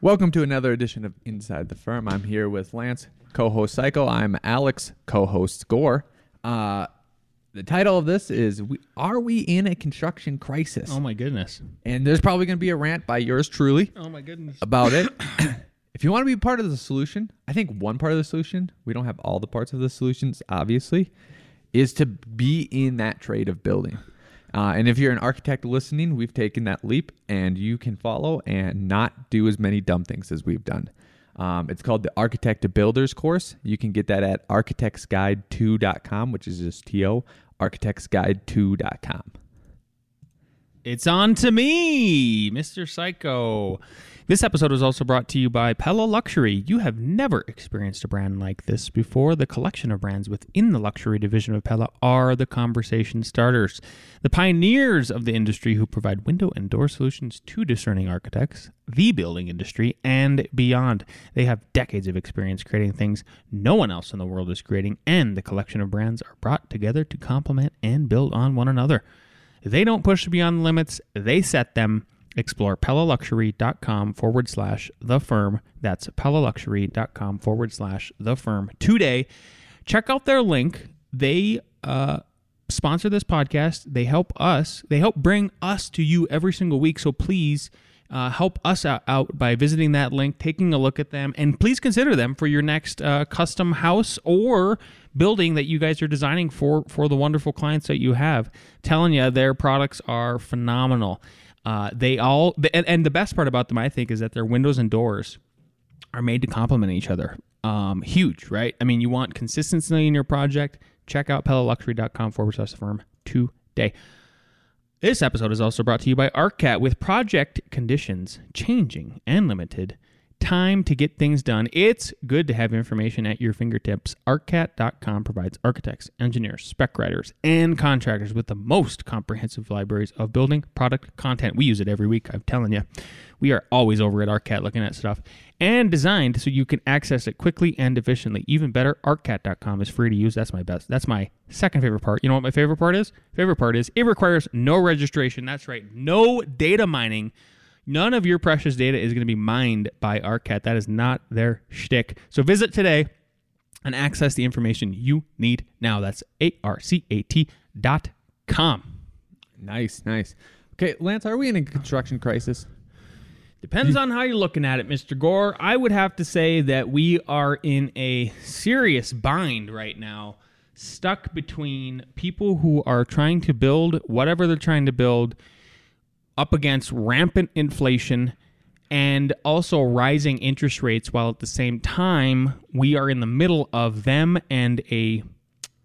Welcome to another edition of Inside the Firm. I'm here with Lance, co-host Cayko. I'm Alex, co-host Gore. Uh, the title of this is we, "Are we in a construction crisis?" Oh my goodness. And there's probably going to be a rant by yours truly Oh my goodness. about it. if you want to be part of the solution, I think one part of the solution, we don't have all the parts of the solutions, obviously, is to be in that trade of building. Uh, and if you're an architect listening, we've taken that leap and you can follow and not do as many dumb things as we've done. Um, it's called the Architect to Builders course. You can get that at architectsguide2.com, which is just TO, architectsguide2.com. It's on to me, Mr. Cayko. This episode was also brought to you by Pella Luxury. You have never experienced a brand like this before. The collection of brands within the luxury division of Pella are the conversation starters, the pioneers of the industry who provide window and door solutions to discerning architects, the building industry, and beyond. They have decades of experience creating things no one else in the world is creating, and the collection of brands are brought together to complement and build on one another. They don't push beyond the limits, they set them. Explore PellaLuxury.com forward slash the firm. That's PellaLuxury.com forward slash the firm today. Check out their link. They uh, sponsor this podcast. They help us, they help bring us to you every single week. So please uh, help us out, out by visiting that link, taking a look at them, and please consider them for your next uh, custom house or building that you guys are designing for for the wonderful clients that you have. Telling you, their products are phenomenal. Uh, they all, and, and the best part about them, I think, is that their windows and doors are made to complement each other. Um, huge, right? I mean, you want consistency in your project. Check out PellaLuxury.com forward slash firm today. This episode is also brought to you by ARCAT. With project conditions changing and limited, time to get things done. It's good to have information at your fingertips. ARCAT.com provides architects, engineers, spec writers, and contractors with the most comprehensive libraries of building product content. We use it every week, I'm telling you. We are always over at ARCAT looking at stuff and designed so you can access it quickly and efficiently. Even better, arcat.com is free to use. That's my best. That's my second favorite part. You know what my favorite part is? Favorite part is it requires no registration. That's right. No data mining. None of your precious data is going to be mined by ARCAT. That is not their shtick. So visit today and access the information you need now. That's A-R-C-A-T dot com. Nice, nice. Okay, Lance, are we in a construction crisis? Depends on how you're looking at it, Mr. Gore. I would have to say that we are in a serious bind right now, stuck between people who are trying to build whatever they're trying to build up against rampant inflation and also rising interest rates, while at the same time, we are in the middle of them and a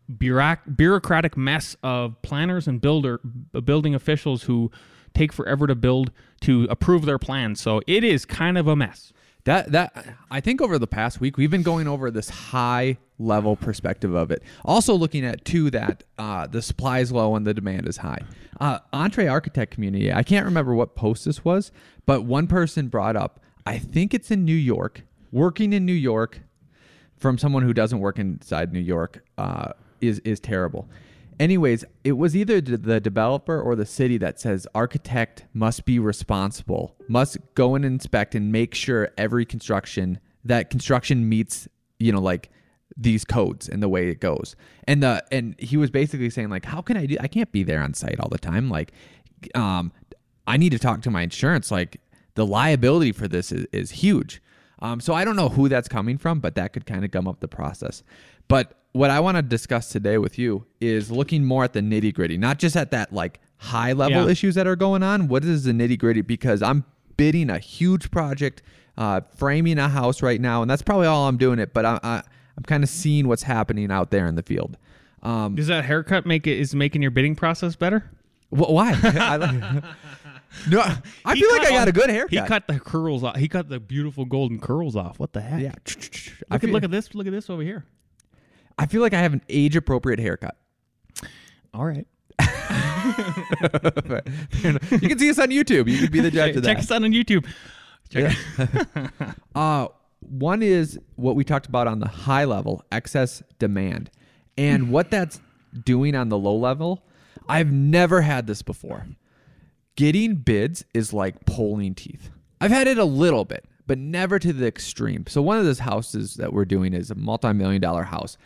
bureauc- bureaucratic mess of planners and builder building officials who take forever to build to approve their plans. So it is kind of a mess. That that I think over the past week we've been going over this high level perspective of it. Also looking at too that uh, the supply is low and the demand is high. Uh, EntreArchitect community. I can't remember what post this was, but one person brought up. I think it's in New York. Working in New York from someone who doesn't work inside New York uh, is is terrible. Anyways, it was either the developer or the city that says architect must be responsible, must go and inspect and make sure every construction that construction meets, you know, like these codes and the way it goes. And the and he was basically saying like, how can I do? I can't be there on site all the time. Like, um, I need to talk to my insurance. Like, the liability for this is, is huge. Um, so I don't know who that's coming from, but that could kind of gum up the process. But what I want to discuss today with you is looking more at the nitty gritty, not just at that like high level Yeah. issues that are going on. What is the nitty gritty? Because I'm bidding a huge project, uh, framing a house right now, and that's probably all I'm doing it. But I, I, I'm kind of seeing what's happening out there in the field. Um, Does that haircut make it is making your bidding process better? Wh- Why? I no, I He feel like I got a good haircut. He cut the curls off. He cut the beautiful golden curls off. What the heck? Yeah. I feel, look at this. Look at this over here. I feel like I have an age appropriate haircut. All right. you can see us on YouTube. You can be the judge of that. Check us out on YouTube. Check Uh, one is what we talked about on the high level, excess demand. And what that's doing on the low level, I've never had this before. Getting bids is like pulling teeth. I've had it a little bit, but never to the extreme. So one of those houses that we're doing is a multi-million dollar house.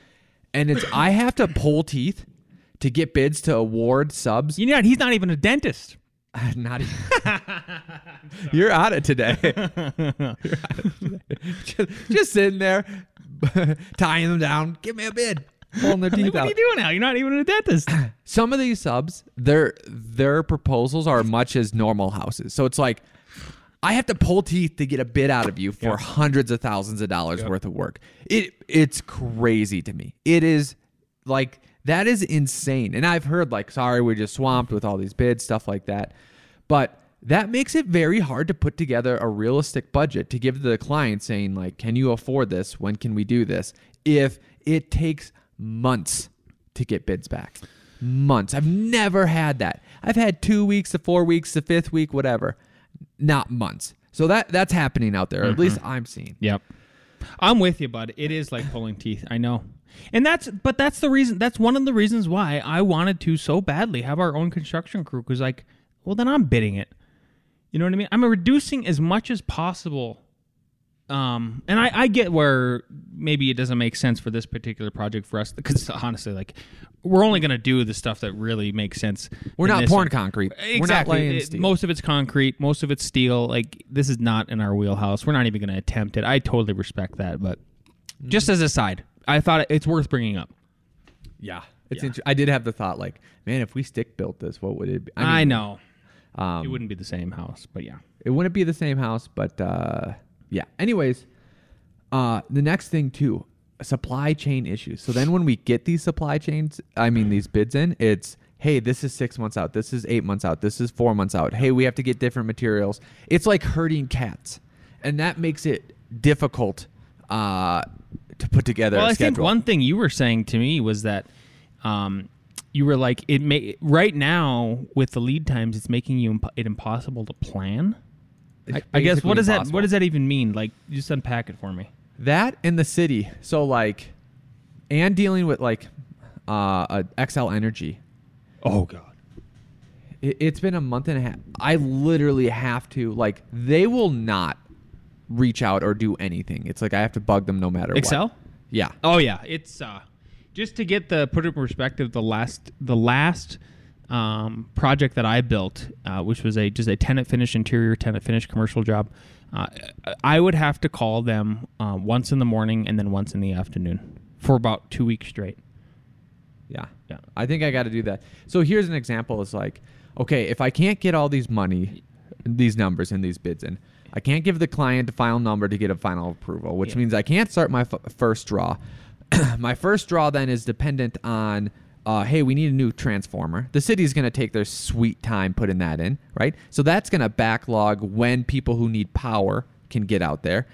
And it's I have to pull teeth to get bids to award subs. You know, he's not even a dentist. Not even. You're on it today. You're on it today. just, just sitting there, tying them down. Give me a bid. Pulling their teeth what are out. you doing now? You're not even a dentist. Some of these subs, their their proposals are much as normal houses. So it's like I have to pull teeth to get a bid out of you for hundreds of thousands of dollars worth of work. It it's crazy to me. It is like that is insane. And I've heard like sorry we're just swamped with all these bids stuff like that. But that makes it very hard to put together a realistic budget to give to the client saying like can you afford this? When can we do this? If it takes months to get bids back. Months. I've never had that. I've had 2 weeks, the 4 weeks, the 5th week, whatever not months. So that that's happening out there. At mm-hmm. least I'm seeing. Yep. I'm with you, bud. It is like pulling teeth. I know. And that's but that's the reason that's one of the reasons why I wanted to so badly have our own construction crew cuz like well then I'm bidding it. You know what I mean? I'm reducing as much as possible um and I I get where maybe it doesn't make sense for this particular project for us cuz honestly like we're only going to do the stuff that really makes sense. We're in not this pouring concrete. We're not Exactly. laying It- steel. most of it's concrete. Most of it's steel. Like this is not in our wheelhouse. We're not even going to attempt it. I totally respect that. But Mm. just as a side, I thought it's worth bringing up. yeah. It's Yeah. inter- I did have the thought like, man, if we stick built this, what would it be? I, mean, know Um, it wouldn't be the same house, but yeah. it wouldn't be the same house, but uh, yeah. Anyways, uh, the next thing too, supply chain issues. So then when we get these supply chains, I mean these bids in, it's hey, this is six months out, this is eight months out, this is four months out. Hey, we have to get different materials. It's like herding cats, and that makes it difficult uh, to put together. Well, I think one thing you were saying to me was that um, you were like it may right now with the lead times, it's making you imp- it impossible to plan. I, I guess what basically does that impossible. what does that even mean? Like, just unpack it for me. That in the city. So like, and dealing with like uh, a Xcel Energy. Oh God. It, it's been a month and a half. I literally have to like. They will not reach out or do anything. It's like I have to bug them no matter Xcel. what. Yeah. Oh yeah, it's uh, just to get the put it in perspective. The last the last um, project that I built, uh, which was a just a tenant finish interior tenant finish commercial job, uh, I would have to call them uh, once in the morning and then once in the afternoon for about two weeks straight. Yeah. Yeah. I think I got to do that. So here's an example. It's like, okay, if I can't get all these money, these numbers and these bids in, I can't give the client a final number to get a final approval, which Yeah. means I can't start my f- first draw. my first draw then is dependent on, uh, hey, we need a new transformer. The city's going to take their sweet time putting that in, right? So that's going to backlog when people who need power can get out there.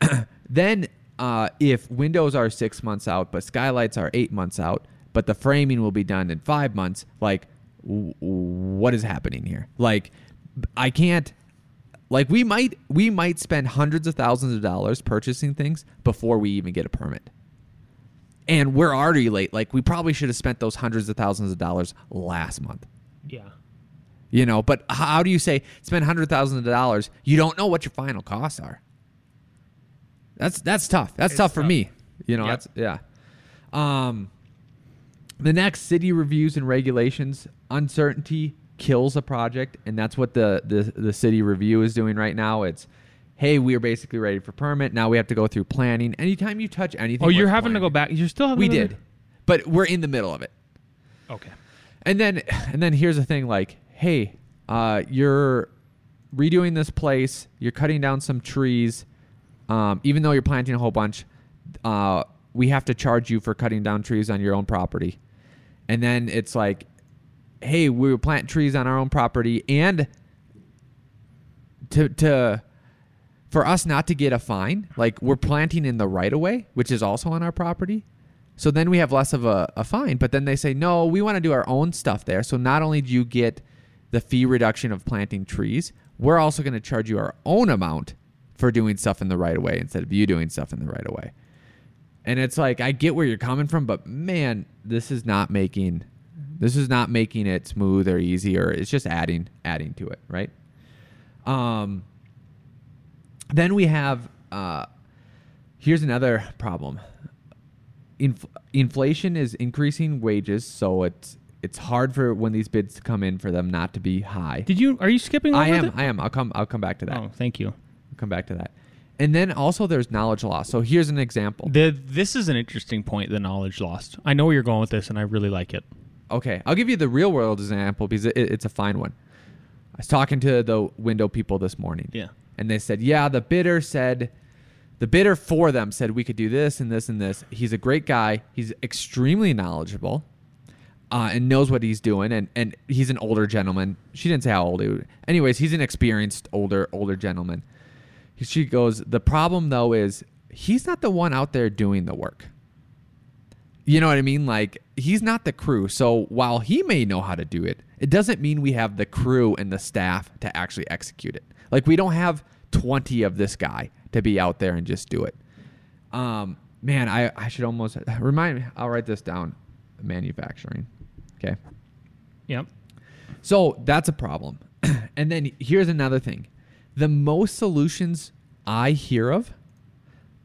then uh, if windows are six months out but skylights are eight months out but the framing will be done in five months like w- what is happening here like i can't like we might we might spend hundreds of thousands of dollars purchasing things before we even get a permit and we're already late? Like we probably should have spent those hundreds of thousands of dollars last month. Yeah. you know but how do you say spend hundred thousands of dollars? You don't know what your final costs are. That's that's tough. That's tough for tough. me. You know Yep. that's yeah. Um the next city reviews and regulations uncertainty kills a project and that's what the the, the city review is doing right now. It's hey we are basically ready for permit now we have to go through planning anytime you touch anything Oh, you're having to go back. You're still having. we to go did but we're in the middle of it Okay. and then and then here's the thing like, hey, uh, you're redoing this place, you're cutting down some trees, um, even though you're planting a whole bunch, uh, we have to charge you for cutting down trees on your own property. And then it's like hey, we plant trees on our own property and to to for us not to get a fine, like we're planting in the right of way, which is also on our property. So then we have less of a, a fine. But then they say, no, we want to do our own stuff there. So not only do you get the fee reduction of planting trees, we're also going to charge you our own amount for doing stuff in the right of way instead of you doing stuff in the right of way. And it's like I get where you're coming from, but man, this is not making this is not making it smooth or easy or it's just adding adding to it, right? Um then we have uh here's another problem. Inf- inflation is increasing wages, so it's it's hard for when these bids come in for them not to be high. Did you? Are you skipping? Over I am. the- I am. I'll come. I'll come back to that. oh, thank you. I'll come back to that. And then also there's knowledge loss. So here's an example. The, this is an interesting point. The knowledge lost. I know where you're going with this, and I really like it. Okay, I'll give you the real world example because it, it's a fine one. I was talking to the window people this morning. Yeah. And they said, yeah, the bidder said, the bidder for them said we could do this and this and this. He's a great guy. He's extremely knowledgeable uh, and knows what he's doing. And, and he's an older gentleman. She didn't say how old he was. Anyways, he's an experienced older older gentleman. She goes, the problem though is he's not the one out there doing the work. You know what I mean? Like he's not the crew. So while he may know how to do it, it doesn't mean we have the crew and the staff to actually execute it. Like we don't have 20 of this guy to be out there and just do it. Um, man, I, I should almost remind me. I'll write this down. Manufacturing. Okay. Yep. So that's a problem. and then here's another thing. The most solutions I hear of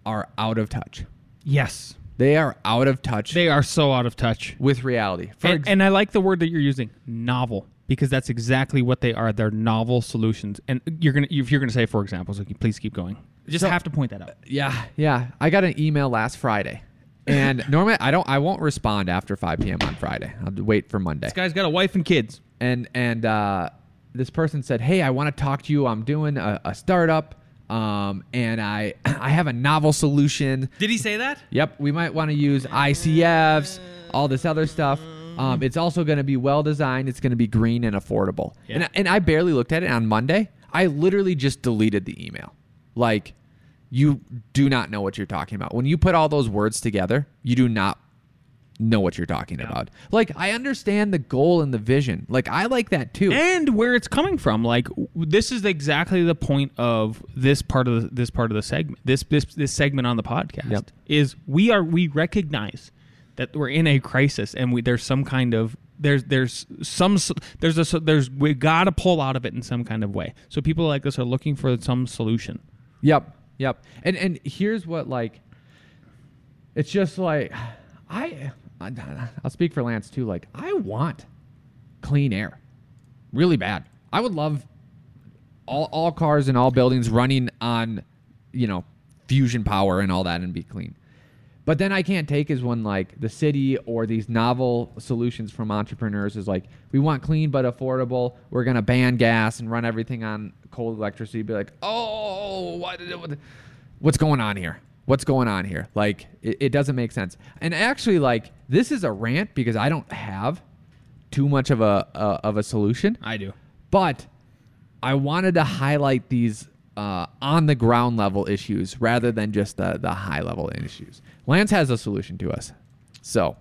are out of touch. Yes. They are out of touch They are so out of touch. with reality. For And, ex- and I like the word that you're using, novel, because that's exactly what they are. They're novel solutions. And you're gonna, if you're gonna say, for example, so please keep going. Just So- have to point that out. yeah, yeah. I got an email last Friday. And normally I don't I won't respond after 5 p.m. on Friday. I'll wait for Monday. This guy's got a wife and kids. and and uh, this person said, "Hey, I want to talk to you. I'm doing a, a startup, um, and I I have a novel solution. Did he say that? Yep, we might want to use ICFs, all this other stuff. Um, it's also going to be well designed. It's going to be green and affordable. Yeah. And and I barely looked at it on Monday. I literally just deleted the email. Like, you do not know what you're talking about. When you put all those words together, you do not know what you're talking about. Like, I understand the goal and the vision. Like, I like that too. and where it's coming from. Like this is exactly the point of this part of the, this part of the segment. This this this segment on the podcast Yep. is we are we recognize that we're in a crisis and we there's some kind of there's there's some there's a there's we got to pull out of it in some kind of way. So people like us are looking for some solution. Yep. Yep. And and here's what like it's just like I I'll speak for Lance too like I want clean air. Really bad. I would love all all cars and all buildings running on, you know, fusion power and all that and be clean. But then I can't take is when like the city or these novel solutions from entrepreneurs is like we want clean but affordable. We're gonna ban gas and run everything on coal electricity. Be like, oh, what, what- what's going on here? What's going on here? Like it, it doesn't make sense. And actually, like this is a rant because I don't have too much of a uh, of a solution. I do. But I wanted to highlight these uh, on the ground level issues rather than just the, the high level issues. Lance has a solution to us. So,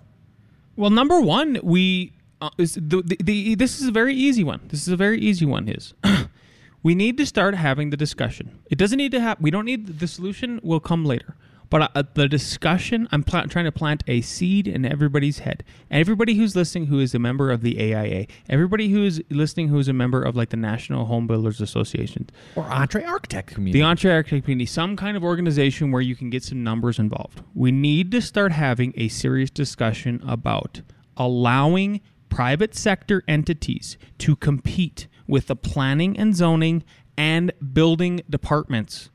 Well, number one, we uh, is the, the, the this is a very easy one. This is a very easy one. Is we need to start having the discussion. It doesn't need to have. We don't need the solution. Will come later. But uh, the discussion, I'm pla- trying to plant a seed in everybody's head. Everybody who's listening, who is a member of the AIA, everybody who's listening, who is a member of like the National Home Builders Association, or EntreArchitect community. the EntreArchitect Community, some kind of organization where you can get some numbers involved. We need to start having a serious discussion about allowing private sector entities to compete with the planning and zoning and building departments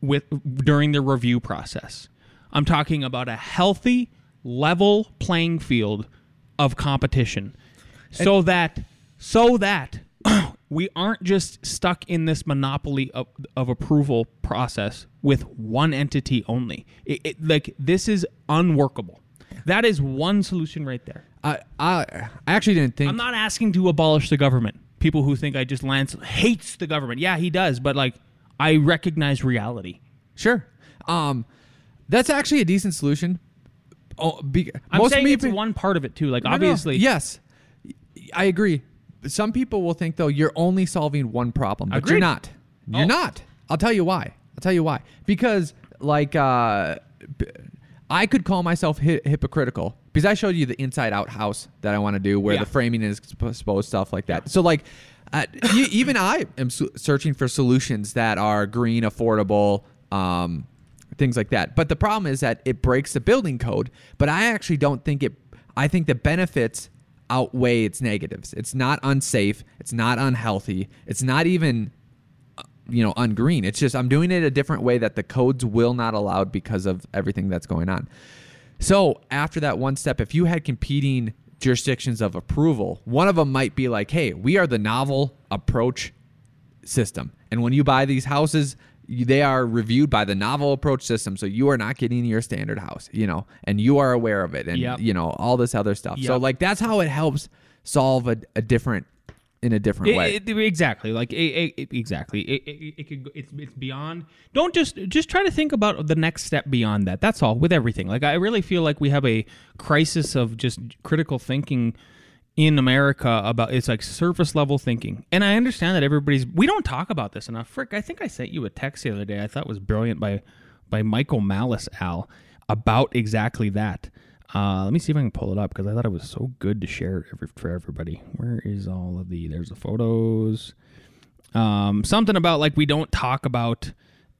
with during the review process. I'm talking about a healthy, level playing field of competition, so that so that we aren't just stuck in this monopoly of, of approval process with one entity only. It, it, like this is unworkable. That is one solution right there. I, I I actually didn't think I'm not asking to abolish the government. People who think I just Lance hates the government. Yeah, he does, but like I recognize reality. Sure. Um, that's actually a decent solution. Oh, be, I'm most saying me- it's one part of it too. Like No, no, obviously, yes, I agree. Some people will think though you're only solving one problem, but you're Agreed. not. You're Oh. not. I'll tell you why. I'll tell you why. Because like uh, I could call myself hi- hypocritical because I showed you the inside out house that I want to do, where Yeah. the framing is exposed, stuff like that. So like. Uh, even I am searching for solutions that are green, affordable, um, things like that. But the problem is that it breaks the building code. But I actually don't think it. I think the benefits outweigh its negatives. It's not unsafe. It's not unhealthy. It's not even, uh, you know, ungreen. It's just I'm doing it a different way that the codes will not allow because of everything that's going on. So after that one step, if you had competing jurisdictions of approval, one of them might be like, "Hey, we are the novel approach system. And when you buy these houses, they are reviewed by the novel approach system. So you are not getting your standard house, you know, and you are aware of it and, Yep. you know, all this other stuff. So, like, that's how it helps solve a, a different, in a different way. It- it- exactly. Like it, it, exactly. It, it, it could. It's it's beyond. Don't just just try to think about the next step beyond that. That's all with everything. Like I really feel like we have a crisis of just critical thinking in America about it's like surface level thinking. And I understand that everybody's. We don't talk about this enough. Frick, I think I sent you a text the other day. I thought was brilliant by by Michael Malice Al about exactly that. Uh, let me see if I can pull it up because I thought it was so good to share it every, for everybody. Where is all of the? There's the photos. Um, something about like we don't talk about,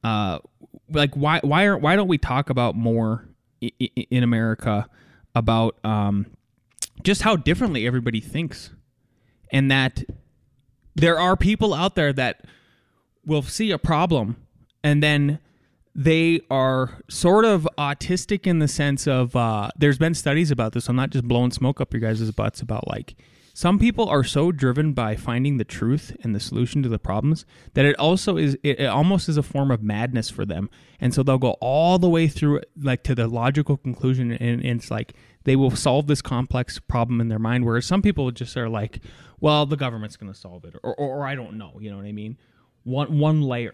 uh, like why why aren't why don't we talk about more i- i- in America about um, just how differently everybody thinks, and that there are people out there that will see a problem and then they are sort of autistic in the sense of uh, there's been studies about this. I'm not just blowing smoke up your guys' butts about like some people are so driven by finding the truth and the solution to the problems that it also is it, almost is a form of madness for them. And so they'll go all the way through like to the logical conclusion and, and it's like they will solve this complex problem in their mind whereas some people just are like well the government's going to solve it or, or, or i don't know you know what i mean? One one layer.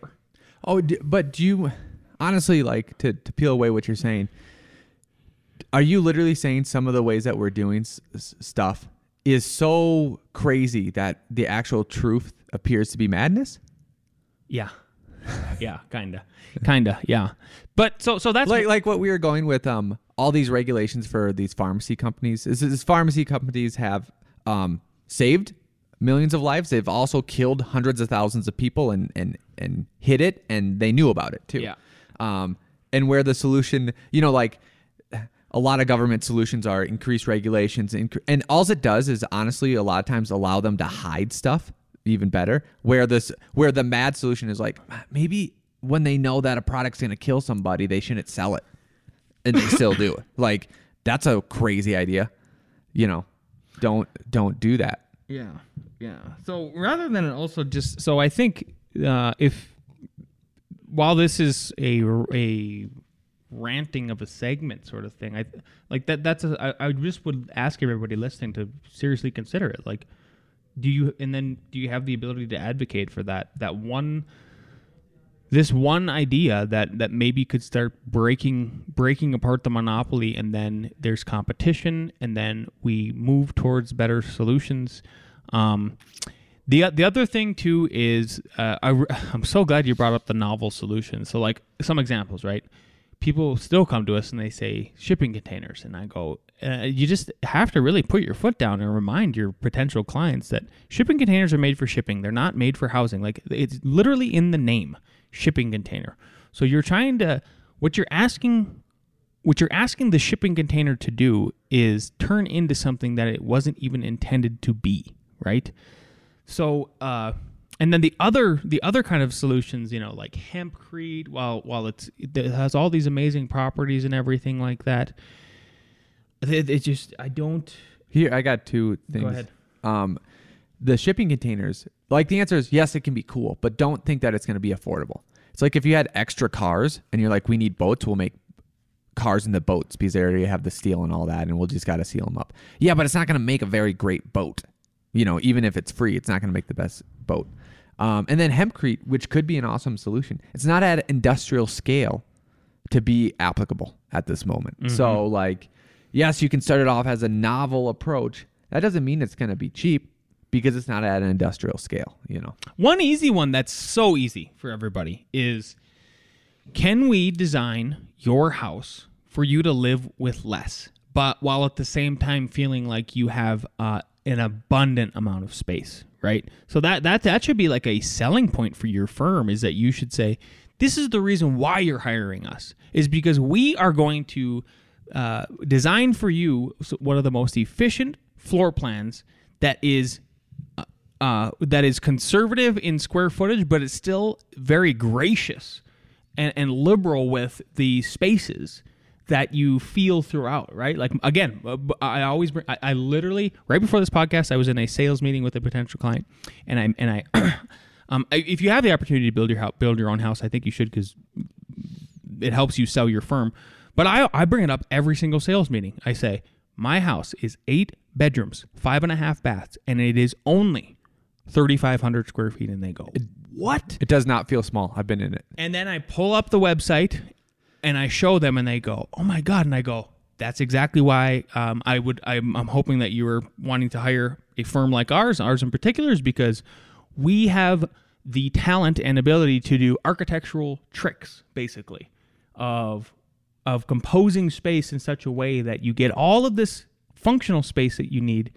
Oh, but do you honestly like to, to peel away what you're saying? Are you literally saying some of the ways that we're doing s- stuff is so crazy that the actual truth appears to be madness? Yeah. Yeah, kinda. Kinda, yeah. But so so that's Like like what we were going with um all these regulations for these pharmacy companies is, is pharmacy companies have um saved millions of lives. They've also killed hundreds of thousands of people and and and hit it and they knew about it too. Yeah. Um and where the solution, you know, like a lot of government solutions are increased regulations inc- and all it does is honestly a lot of times allow them to hide stuff even better where this where the mad solution is like maybe when they know that a product's going to kill somebody they shouldn't sell it. And they still do it. Like that's a crazy idea. You know don't don't do that. Yeah, yeah. So rather than also just so I think uh, if while this is a a ranting of a segment sort of thing, I like that. That's a, I, I just would ask everybody listening to seriously consider it. Like, do you and then do you have the ability to advocate for that that one this one idea that that maybe could start breaking breaking apart the monopoly and then there's competition and then we move towards better solutions um, the the other thing too is uh, I, am so glad you brought up the novel solution. So like some examples right? People still come to us and they say shipping containers and i go uh, you just have to really put your foot down and remind your potential clients that shipping containers are made for shipping. They're not made for housing. Like it's literally in the name shipping container. So you're trying to what you're asking what you're asking the shipping container to do is turn into something that it wasn't even intended to be right so uh and then the other the other kind of solutions you know like hempcrete while while it's it has all these amazing properties and everything like that it, it just i don't here i got two things ahead. um the shipping containers like the answer is yes it can be cool but don't think that it's going to be affordable it's like if you had extra cars and you're like we need boats we'll make cars in the boats because they already have the steel and all that, and we'll just got to seal them up. Yeah, but it's not going to make a very great boat. You know, even if it's free, it's not going to make the best boat. Um, and then hempcrete, which could be an awesome solution. It's not at industrial scale to be applicable at this moment. Mm-hmm. So, like, yes, you can start it off as a novel approach. That doesn't mean it's going to be cheap because it's not at an industrial scale. You know. One easy one that's so easy for everybody is can we design your house for you to live with less, but while at the same time feeling like you have uh, an abundant amount of space, right? So that that that should be like a selling point for your firm is that you should say this is the reason why you're hiring us is because we are going to uh, design for you one of the most efficient floor plans that is uh, that is conservative in square footage, but it's still very gracious and, and liberal with the spaces that you feel throughout, right? Like again, I always, bring, I, I literally right before this podcast, I was in a sales meeting with a potential client, and I and I, um, if you have the opportunity to build your house, build your own house, I think you should because it helps you sell your firm. But I I bring it up every single sales meeting. I say my house is eight bedrooms, five and a half baths, and it is only thirty five hundred square feet. And they go, what? It does not feel small. I've been in it. And then I pull up the website and I show them, and they go, "Oh my god!" And I go, "That's exactly why um, I would. I'm, I'm hoping that you were wanting to hire a firm like ours, ours in particular, is because we have the talent and ability to do architectural tricks, basically, of of composing space in such a way that you get all of this functional space that you need,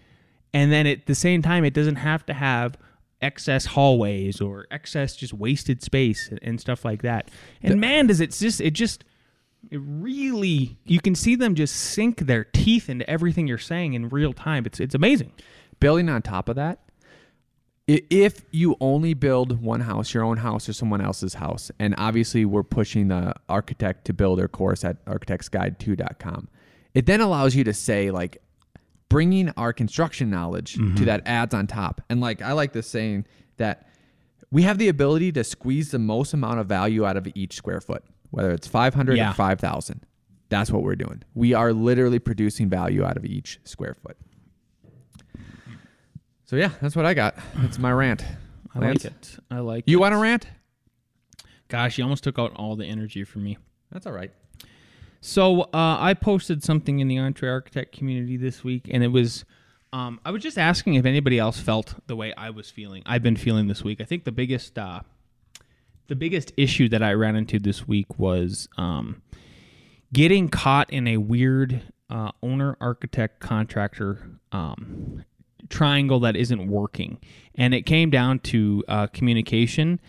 and then at the same time, it doesn't have to have excess hallways or excess just wasted space and- and stuff like that. And man, does it just it just it really you can see them just sink their teeth into everything you're saying in real time. It's it's amazing. Building on top of that, if you only build one house, your own house or someone else's house, and obviously we're pushing the architect to builder course at architectsguide2.com, it then allows you to say, like, bringing our construction knowledge to mm-hmm. that adds on top. And, like, I like this saying that we have the ability to squeeze the most amount of value out of each square foot, whether it's 500 Yeah. or 5,000. That's what we're doing. We are literally producing value out of each square foot. So yeah, that's what I got. That's my rant. I Lance? like it. I like You it. want a rant? Gosh, you almost took out all the energy from me. That's all right. So uh, I posted something in the EntreArchitect community this week, and it was um, I was just asking if anybody else felt the way I was feeling. I've been feeling this week. I think the biggest uh, the biggest issue that I ran into this week was um, getting caught in a weird uh, owner architect contractor um, triangle that isn't working, and it came down to uh, communication.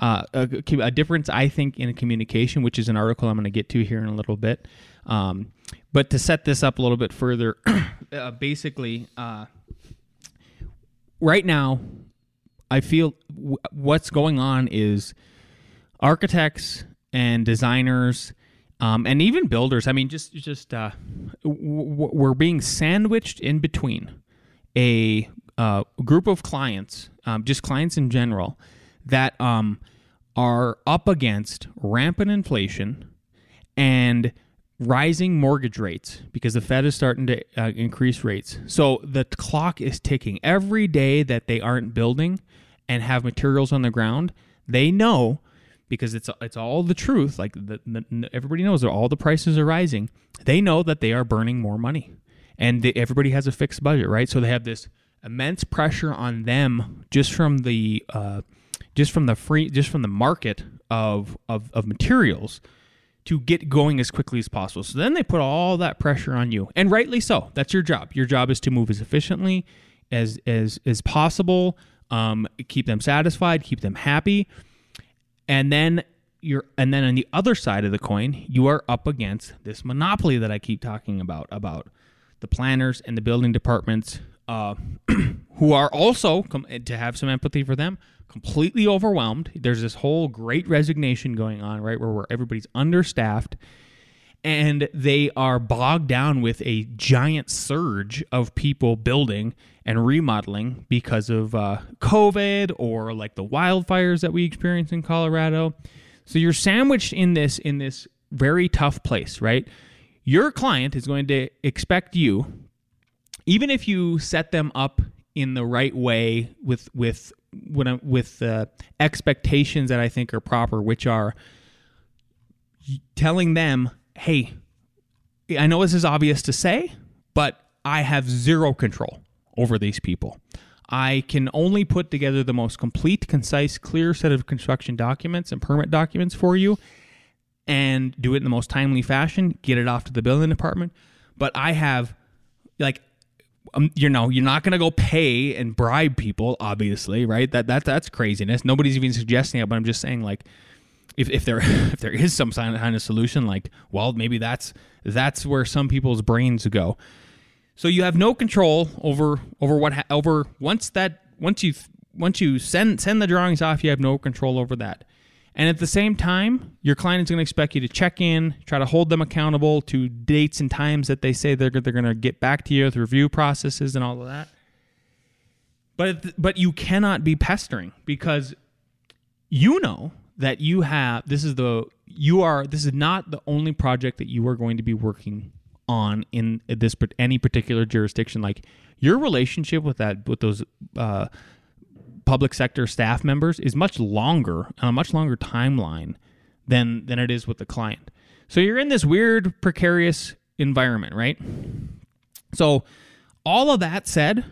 Uh, a, a difference, I think, in communication, which is an article I'm going to get to here in a little bit. Um, but to set this up a little bit further, uh, basically, uh, right now, I feel w- what's going on is architects and designers um, and even builders. I mean, just just uh, w- we're being sandwiched in between a uh, group of clients, um, just clients in general, that um, are up against rampant inflation and rising mortgage rates because the Fed is starting to uh, increase rates. So the clock is ticking. Every day that they aren't building and have materials on the ground, they know because it's it's all the truth. Like the, the, everybody knows that all the prices are rising. They know that they are burning more money, and they, everybody has a fixed budget, right? So they have this immense pressure on them just from the uh, just from the free just from the market of of, of materials to get going as quickly as possible. So then they put all that pressure on you, and rightly so. That's your job. Your job is to move as efficiently as as as possible. Um, keep them satisfied, keep them happy, and then you're and then on the other side of the coin, you are up against this monopoly that I keep talking about about the planners and the building departments, uh, who are also to have some empathy for them, completely overwhelmed. There's this whole great resignation going on, right, where, where everybody's understaffed and they are bogged down with a giant surge of people building and remodeling because of uh, COVID or like the wildfires that we experienced in Colorado. So you're sandwiched in this in this very tough place, right? your client is going to expect you, even if you set them up in the right way with with when with uh, expectations that I think are proper, which are telling them, "Hey, I know this is obvious to say, but I have zero control over these people. I can only put together the most complete, concise, clear set of construction documents and permit documents for you and do it in the most timely fashion, get it off to the building department. But I have, like, um, you know, you're not going to go pay and bribe people, obviously, right? That that that's craziness. Nobody's even suggesting it, but I'm just saying, like, if, if there if there is some kind of solution, like, well, maybe that's that's where some people's brains go. So you have no control over over what ha- over once that once you once you send send the drawings off, you have no control over that. And at the same time, your client is going to expect you to check in, try to hold them accountable to dates and times that they say they're they're going to get back to you with review processes and all of that. But but you cannot be pestering because you know that you have this is the you are this is not the only project that you are going to be working on in this any particular jurisdiction like your relationship with that with those uh, public sector staff members is much longer on a much longer timeline than than it is with the client so you're in this weird precarious environment right so all of that said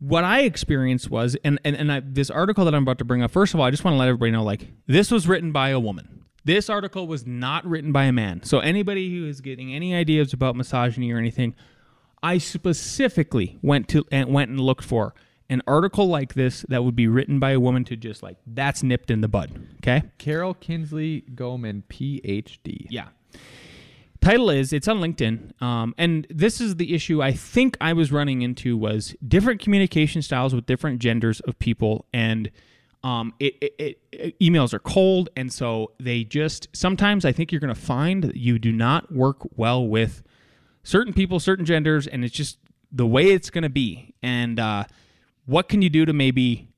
what I experienced was, and and, and I, this article that I'm about to bring up. First of all, I just want to let everybody know, like this was written by a woman. This article was not written by a man. So anybody who is getting any ideas about misogyny or anything, I specifically went to and went and looked for an article like this that would be written by a woman to just like that's nipped in the bud. Okay. Carol Kinsey Goman, PhD. Yeah. Title is it's on LinkedIn, um, and this is the issue I think I was running into was different communication styles with different genders of people, and um, it, it, it, emails are cold, and so they just sometimes I think you're going to find that you do not work well with certain people, certain genders, and it's just the way it's going to be. And uh, what can you do to maybe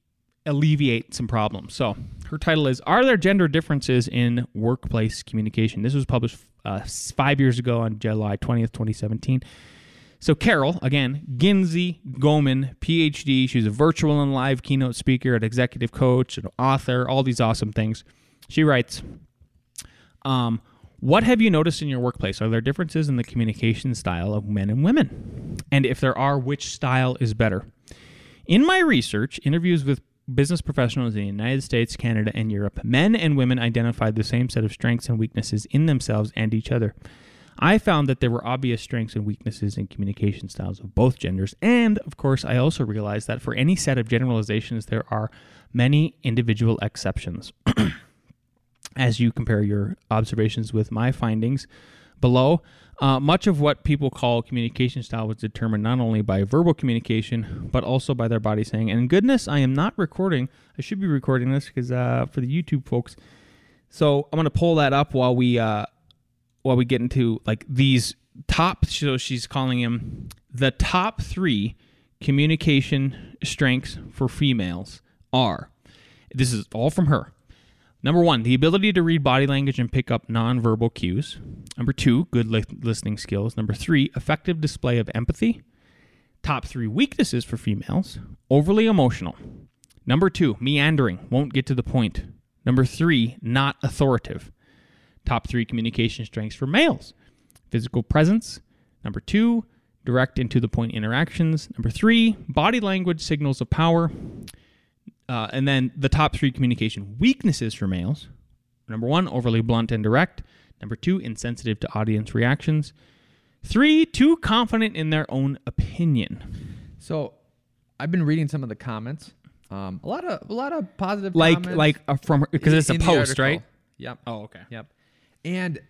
alleviate some problems? So her title is Are There Gender Differences in Workplace Communication? This was published uh, five years ago on July 20th, 2017. So Carol, again, Kinsey Goman, PhD. She's a virtual and live keynote speaker, an executive coach, an author, all these awesome things. She writes, um, what have you noticed in your workplace? Are there differences in the communication style of men and women? And if there are, which style is better? In my research, interviews with business professionals in the United States, Canada, and Europe, men and women identified the same set of strengths and weaknesses in themselves and each other. I found that there were obvious strengths and weaknesses in communication styles of both genders, and of course, I also realized that for any set of generalizations, there are many individual exceptions. As you compare your observations with my findings below, uh, much of what people call communication style was determined not only by verbal communication, but also by their body saying. And goodness, I am not recording. I should be recording this because uh, for the YouTube folks. So I'm gonna pull that up while we uh, while we get into like these top. So she's calling him the top three communication strengths for females are. This is all from her. Number one, the ability to read body language and pick up nonverbal cues. Number two, good li- listening skills. Number three, effective display of empathy. Top three weaknesses for females overly emotional. Number two, meandering, won't get to the point. Number three, not authoritative. Top three communication strengths for males physical presence. Number two, direct and to the point interactions. Number three, body language signals of power. Uh, and then the top three communication weaknesses for males. Number one, overly blunt and direct. Number two, insensitive to audience reactions. Three, too confident in their own opinion. So, I've been reading some of the comments. Um, a lot of a lot of positive Like, comments like uh, from because it's a post, right? Yep. Oh, okay. Yep. And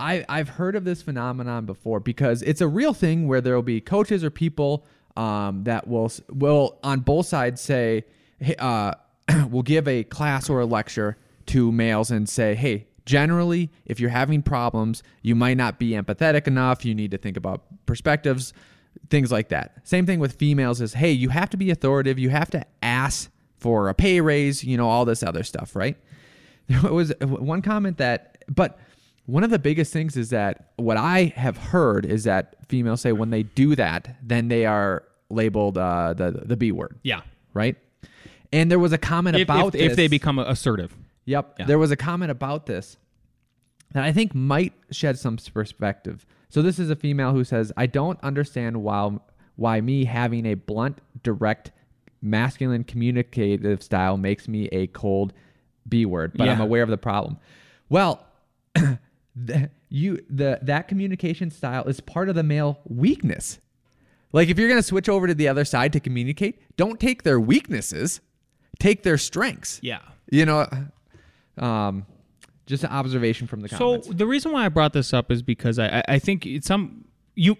I I've heard of this phenomenon before because it's a real thing where there will be coaches or people um, that will will on both sides say hey, uh, will give a class or a lecture to males and say hey generally if you're having problems you might not be empathetic enough. You need to think about perspectives things like that. Same thing with females is hey you have to be authoritative. You have to ask for a pay raise you know all this other stuff right there was one comment that but one of the biggest things is that what I have heard is that females say when they do that, then they are labeled uh, the the B word, Yeah. right? And there was a comment If, about if, if they become assertive. Yep. Yeah. There was a comment about this that I think might shed some perspective. So this is a female who says, "I don't understand why why me having a blunt, direct, masculine communicative style makes me a cold B word, but I'm aware of the problem." Well, the, you the that communication style is part of the male weakness. Like if you're going to switch over to the other side to communicate, don't take their weaknesses, take their strengths. Yeah. You know, um, just an observation from the comments. So the reason why I brought this up is because I, I- I think it's some you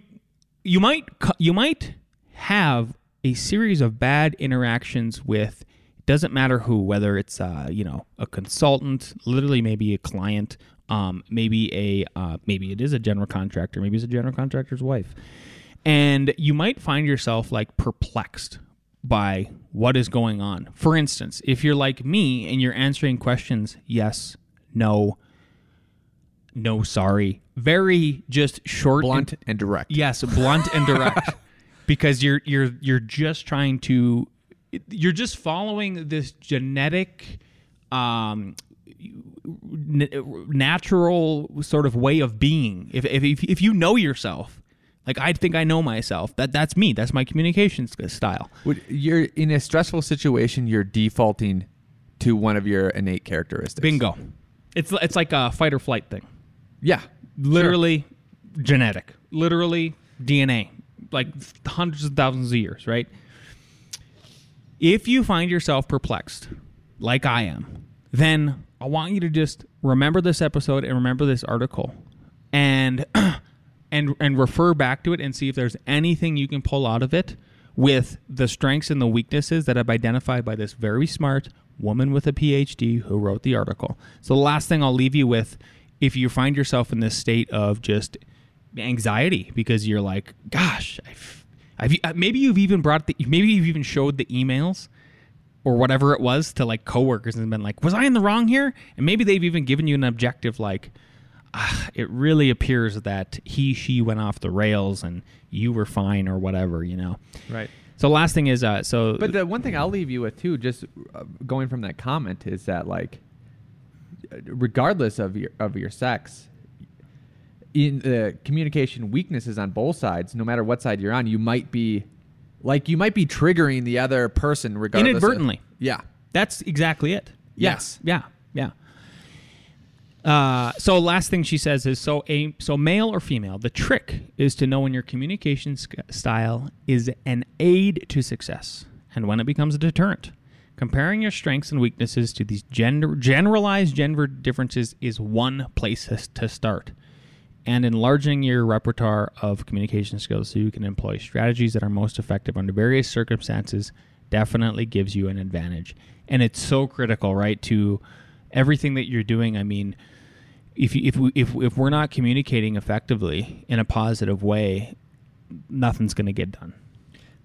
you might you might have a series of bad interactions with it doesn't matter who whether it's uh, you know a consultant literally maybe a client um, maybe a uh, maybe it is a general contractor maybe it's a general contractor's wife and you might find yourself like perplexed by what is going on. For instance, if you're like me and you're answering questions yes, no, no, sorry, very just short, and- Blunt and direct. yes, blunt and direct, because you're you're you're just trying to, you're just following this genetic, um, n- natural sort of way of being. If if if, if you know yourself. Like I think I know myself. That that's me. That's my communication style. You're in a stressful situation. You're defaulting to one of your innate characteristics. Bingo. It's it's like a fight or flight thing. Yeah. Literally genetic. Literally DNA. Like hundreds of thousands of years, right? If you find yourself perplexed, like I am, then I want you to just remember this episode and remember this article and and and refer back to it and see if there's anything you can pull out of it with the strengths and the weaknesses that I've identified by this very smart woman with a PhD who wrote the article. So the last thing I'll leave you with if you find yourself in this state of just anxiety because you're like, gosh, I've, I've uh, maybe you've even brought the maybe you've even showed the emails or whatever it was to like coworkers and been like, was I in the wrong here? And maybe they've even given you an objective like, ah, it really appears that he she went off the rails and you were fine or whatever, you know. Right. So last thing is uh so But the one thing I'll leave you with too, just uh, going from that comment, is that like, regardless of your of your sex, in the communication weaknesses on both sides, no matter what side you're on, you might be, like, you might be triggering the other person regardless. of- Inadvertently. yeah. That's exactly it. Yes. Yeah. Yeah. Uh, so last thing she says is so a so male or female. The trick is to know when your communication style is an aid to success and when it becomes a deterrent. Comparing your strengths and weaknesses to these gender generalized gender differences is one place to start. And enlarging your repertoire of communication skills so you can employ strategies that are most effective under various circumstances definitely gives you an advantage. And it's so critical, right, to everything that you're doing. I mean, if you, if we, if if we're not communicating effectively in a positive way, nothing's going to get done.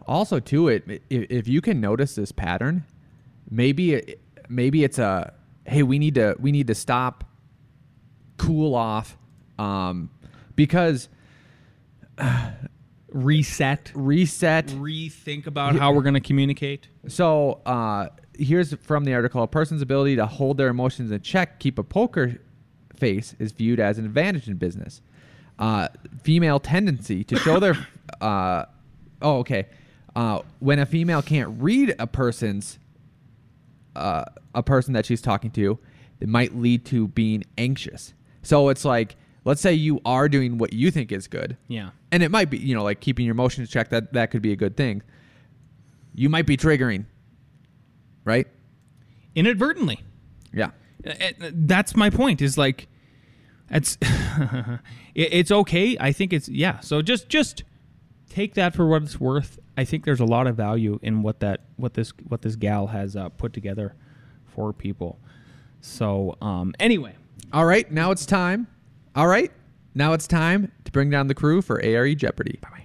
Also, to it, if you can notice this pattern, maybe maybe it's a hey, we need to we need to stop, cool off, um, because Reset, reset. rethink about how we're going to communicate. So uh, here's from the article: a person's ability to hold their emotions in check, keep a poker face, is viewed as an advantage in business. Uh, female tendency to show their uh, oh okay uh, when a female can't read a person's uh, a person that she's talking to, it might lead to being anxious. So it's like, let's say you are doing what you think is good, Yeah. and it might be, you know, like keeping your emotions checked. That that could be a good thing. You might be triggering, right? Inadvertently. Yeah. Uh, uh, that's my point is like it's it's okay i think it's yeah so just just take that for what it's worth i think there's a lot of value in what that what this what this gal has uh, put together for people so um anyway All right, now it's time. All right, now it's time to bring down the crew for ARE Jeopardy. Bye-bye.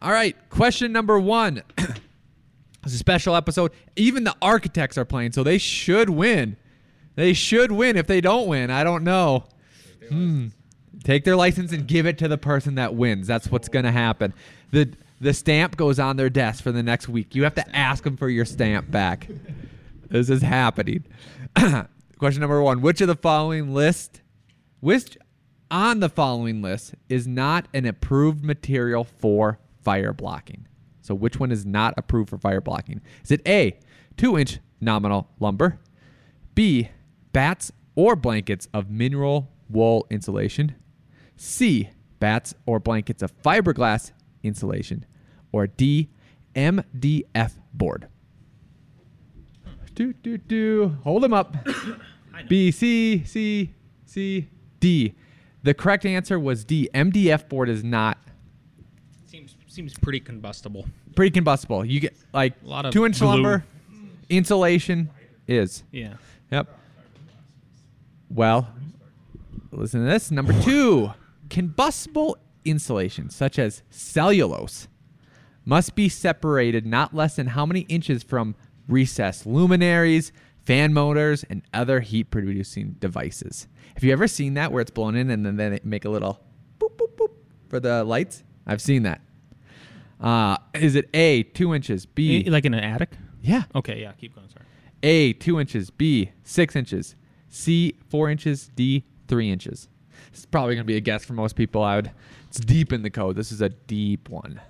All right, question number one. It's a special episode. Even the architects are playing, so they should win. They should win. If they don't win, I don't know. Hmm. Take their license and give it to the person that wins. That's what's going to happen. The the stamp goes on their desk for the next week. You have to ask them for your stamp back. This is happening. Question number 1. Which of the following list which on the following list is not an approved material for fire blocking? So which one is not approved for fire blocking? Is it A, 2-inch nominal lumber, B, batts or blankets of mineral wool insulation, C, batts or blankets of fiberglass insulation, or D, MDF board? Do, do, do. Hold them up. B, C, C, C, D. The correct answer was D. MDF board is not Seems seems pretty combustible. pretty combustible. You get like A lot of two inch glue. lumber. Insulation is. Yeah. Yep. Well, listen to this. Number two combustible insulation, such as cellulose, must be separated not less than how many inches from recessed luminaries, fan motors, and other heat producing devices. Have you ever seen that where it's blown in and then they make a little boop, boop, boop for the lights? I've seen that. Uh, is it A, two inches, B, Like in an attic? yeah, Okay, yeah, keep going, sorry. a, two inches. B, six inches. C, four inches. D, three inches. This is probably going to be a guess for most people. I would. It's deep in the code. This is a deep one.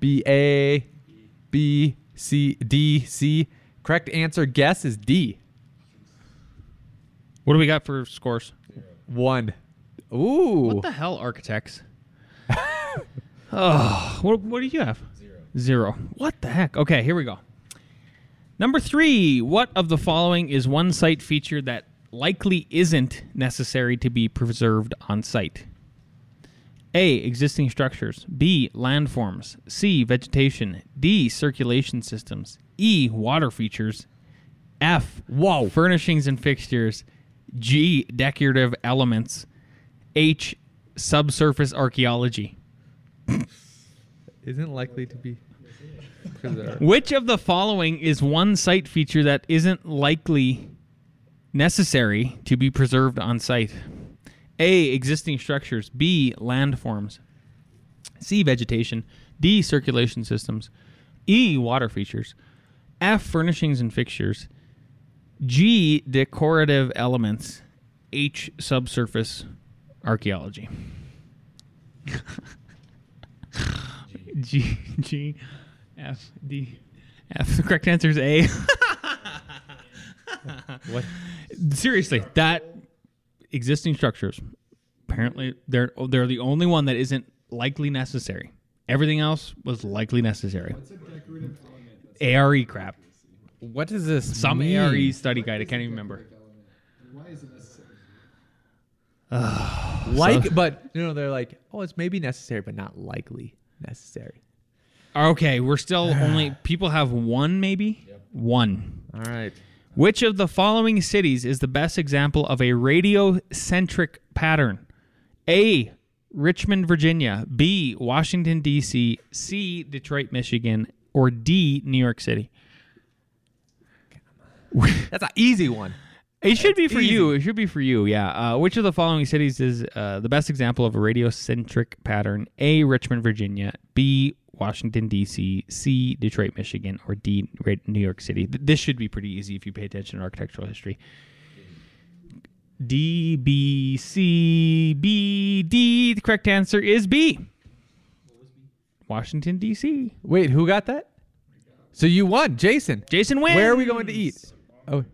B, A, B, C, D, C. Correct answer guess is D. What do we got for scores? One. Ooh. What the hell, architects? oh, what, what do you have? Zero. Zero. What the heck? Okay, here we go. Number three. What of the following is one site feature that likely isn't necessary to be preserved on site? A. Existing structures. B. Landforms. C. Vegetation. D. Circulation systems. E. Water features. F. Whoa. Furnishings and fixtures. G. Decorative elements. H. Subsurface archaeology. Isn't likely to be. preserved. Which of the following is one site feature that isn't likely necessary to be preserved on site? A. Existing structures. B. Landforms. C. Vegetation. D. Circulation systems. E. Water features. F. Furnishings and fixtures. G. Decorative elements. H. Subsurface archaeology. G. G. F. D. F. The correct answer is A. What? Seriously, that existing structures apparently they're they're the only one that isn't likely necessary. Everything else was likely necessary. ARE crap. What does this Some mean? ARE study guide. I can't even remember. Like, but you know, they're like, oh, it's maybe necessary, but not likely necessary. Okay, we're still only people have one maybe one. All right. Which of the following cities is the best example of a radiocentric pattern? A. Richmond, Virginia. B. Washington, D.C. C. Detroit, Michigan. Or D. New York City. That's an easy one. It should be for easy. you. It should be for you. Yeah. Uh, which of the following cities is uh, the best example of a radiocentric pattern? A. Richmond, Virginia. B. Washington D.C. C. Detroit, Michigan. Or D. New York City. This should be pretty easy if you pay attention to architectural history. D. B. C. B. D. The correct answer is B. Washington D.C. Wait, who got that? So you won, Jason. Jason wins. Where are we going to eat? Oh.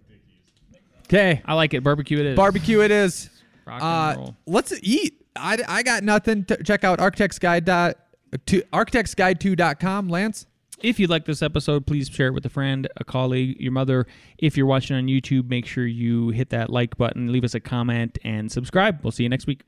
Okay. I like it. Barbecue it is. Barbecue it is. Rock and Uh, roll. let's eat. I, I got nothing. To check out Architects Guide dot to architectsguide2.com, Lance. If you like this episode, please share it with a friend, a colleague, your mother. If you're watching on YouTube, make sure you hit that like button, leave us a comment, and subscribe. We'll see you next week.